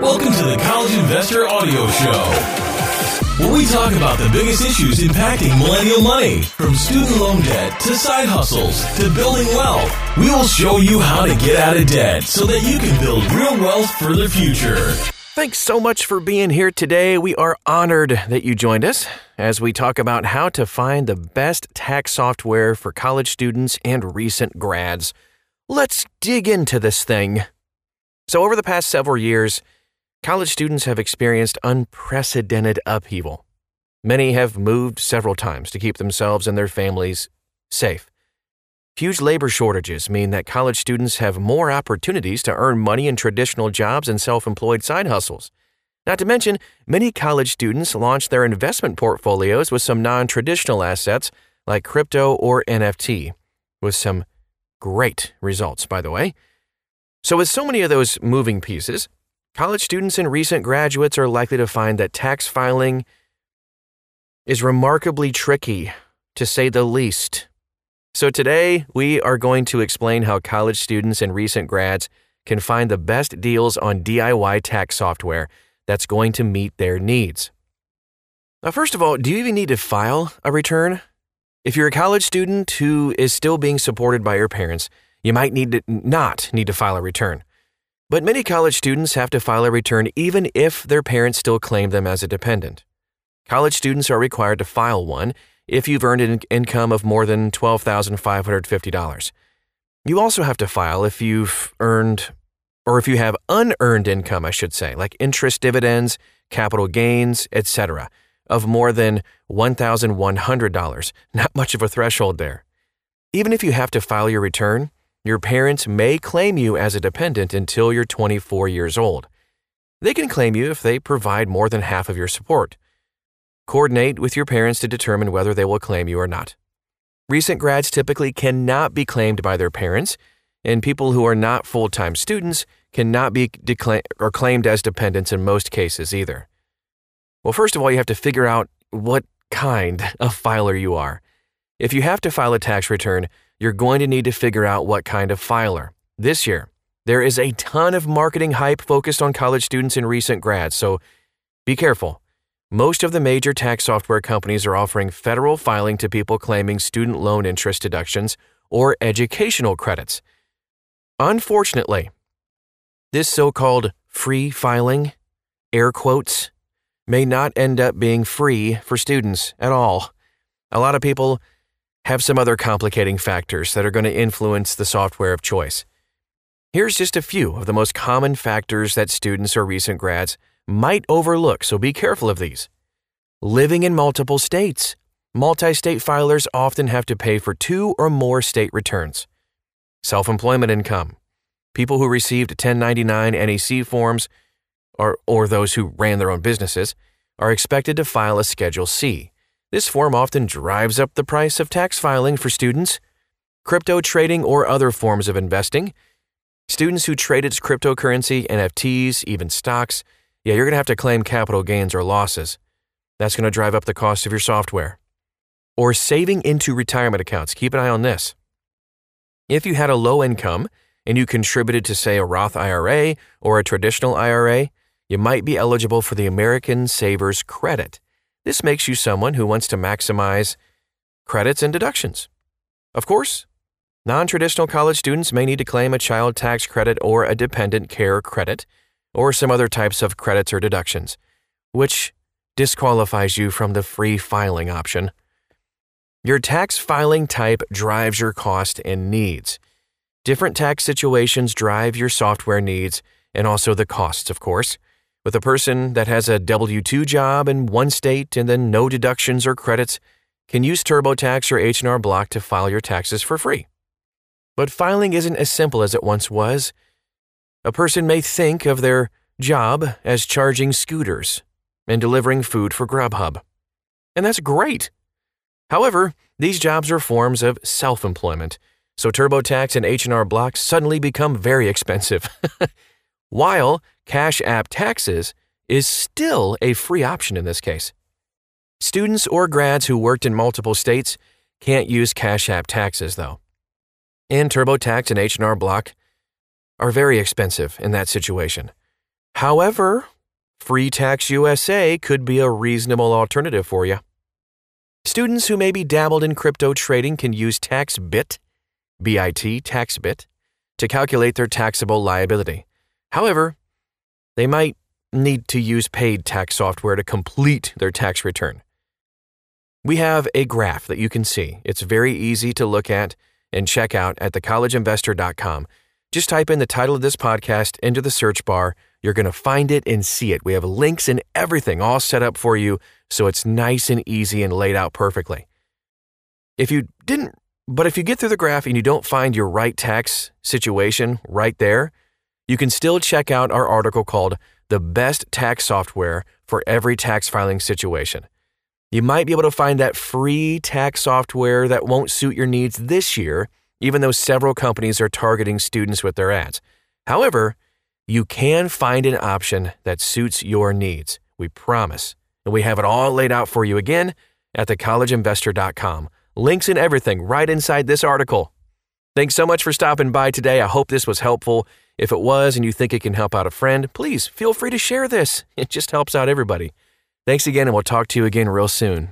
Welcome to the College Investor Audio Show, where we talk about the biggest issues impacting millennial money, from student loan debt to side hustles to building wealth. We will show you how to get out of debt so that you can build real wealth for the future. Thanks so much for being here today. We are honored that you joined us as we talk about how to find the best tax software for college students and recent grads. Let's dig into this thing. So, over the past several years, college students have experienced unprecedented upheaval. Many have moved several times to keep themselves and their families safe. Huge labor shortages mean that college students have more opportunities to earn money in traditional jobs and self employed side hustles. Not to mention, many college students launch their investment portfolios with some non traditional assets like crypto or NFT, with some great results, by the way. So, with so many of those moving pieces, college students and recent graduates are likely to find that tax filing is remarkably tricky, to say the least. So, today we are going to explain how college students and recent grads can find the best deals on DIY tax software that's going to meet their needs. Now, first of all, do you even need to file a return? If you're a college student who is still being supported by your parents, you might need to not need to file a return. But many college students have to file a return even if their parents still claim them as a dependent. College students are required to file one if you've earned an income of more than $12,550. You also have to file if you've earned, or if you have unearned income, I should say, like interest dividends, capital gains, etc., of more than $1,100. Not much of a threshold there. Even if you have to file your return, your parents may claim you as a dependent until you're 24 years old. They can claim you if they provide more than half of your support. Coordinate with your parents to determine whether they will claim you or not. Recent grads typically cannot be claimed by their parents, and people who are not full time students cannot be decla- or claimed as dependents in most cases either. Well, first of all, you have to figure out what kind of filer you are. If you have to file a tax return, you're going to need to figure out what kind of filer. This year, there is a ton of marketing hype focused on college students and recent grads, so be careful. Most of the major tax software companies are offering federal filing to people claiming student loan interest deductions or educational credits. Unfortunately, this so called free filing, air quotes, may not end up being free for students at all. A lot of people have some other complicating factors that are going to influence the software of choice. Here's just a few of the most common factors that students or recent grads might overlook, so be careful of these. Living in multiple states. Multi state filers often have to pay for two or more state returns. Self employment income. People who received 1099 NEC forms, or, or those who ran their own businesses, are expected to file a Schedule C. This form often drives up the price of tax filing for students. Crypto trading or other forms of investing. Students who trade its cryptocurrency, NFTs, even stocks, yeah, you're going to have to claim capital gains or losses. That's going to drive up the cost of your software. Or saving into retirement accounts. Keep an eye on this. If you had a low income and you contributed to, say, a Roth IRA or a traditional IRA, you might be eligible for the American Savers Credit. This makes you someone who wants to maximize credits and deductions. Of course, non traditional college students may need to claim a child tax credit or a dependent care credit or some other types of credits or deductions, which disqualifies you from the free filing option. Your tax filing type drives your cost and needs. Different tax situations drive your software needs and also the costs, of course. With a person that has a W 2 job in one state and then no deductions or credits, can use TurboTax or H&R Block to file your taxes for free. But filing isn't as simple as it once was. A person may think of their job as charging scooters and delivering food for Grubhub. And that's great. However, these jobs are forms of self-employment, so TurboTax and H&R Block suddenly become very expensive. While Cash App Taxes is still a free option in this case. Students or grads who worked in multiple states can't use Cash App Taxes though. And TurboTax and H&R Block are very expensive in that situation. However, Free Tax USA could be a reasonable alternative for you. Students who maybe dabbled in crypto trading can use TaxBit, BIT, TaxBit, to calculate their taxable liability. However, they might need to use paid tax software to complete their tax return. We have a graph that you can see. It's very easy to look at and check out at thecollegeinvestor.com. Just type in the title of this podcast into the search bar. You're going to find it and see it. We have links and everything all set up for you so it's nice and easy and laid out perfectly. If you didn't, but if you get through the graph and you don't find your right tax situation right there, you can still check out our article called The Best Tax Software for Every Tax Filing Situation. You might be able to find that free tax software that won't suit your needs this year, even though several companies are targeting students with their ads. However, you can find an option that suits your needs. We promise. And we have it all laid out for you again at thecollegeinvestor.com. Links and everything right inside this article. Thanks so much for stopping by today. I hope this was helpful. If it was and you think it can help out a friend, please feel free to share this. It just helps out everybody. Thanks again, and we'll talk to you again real soon.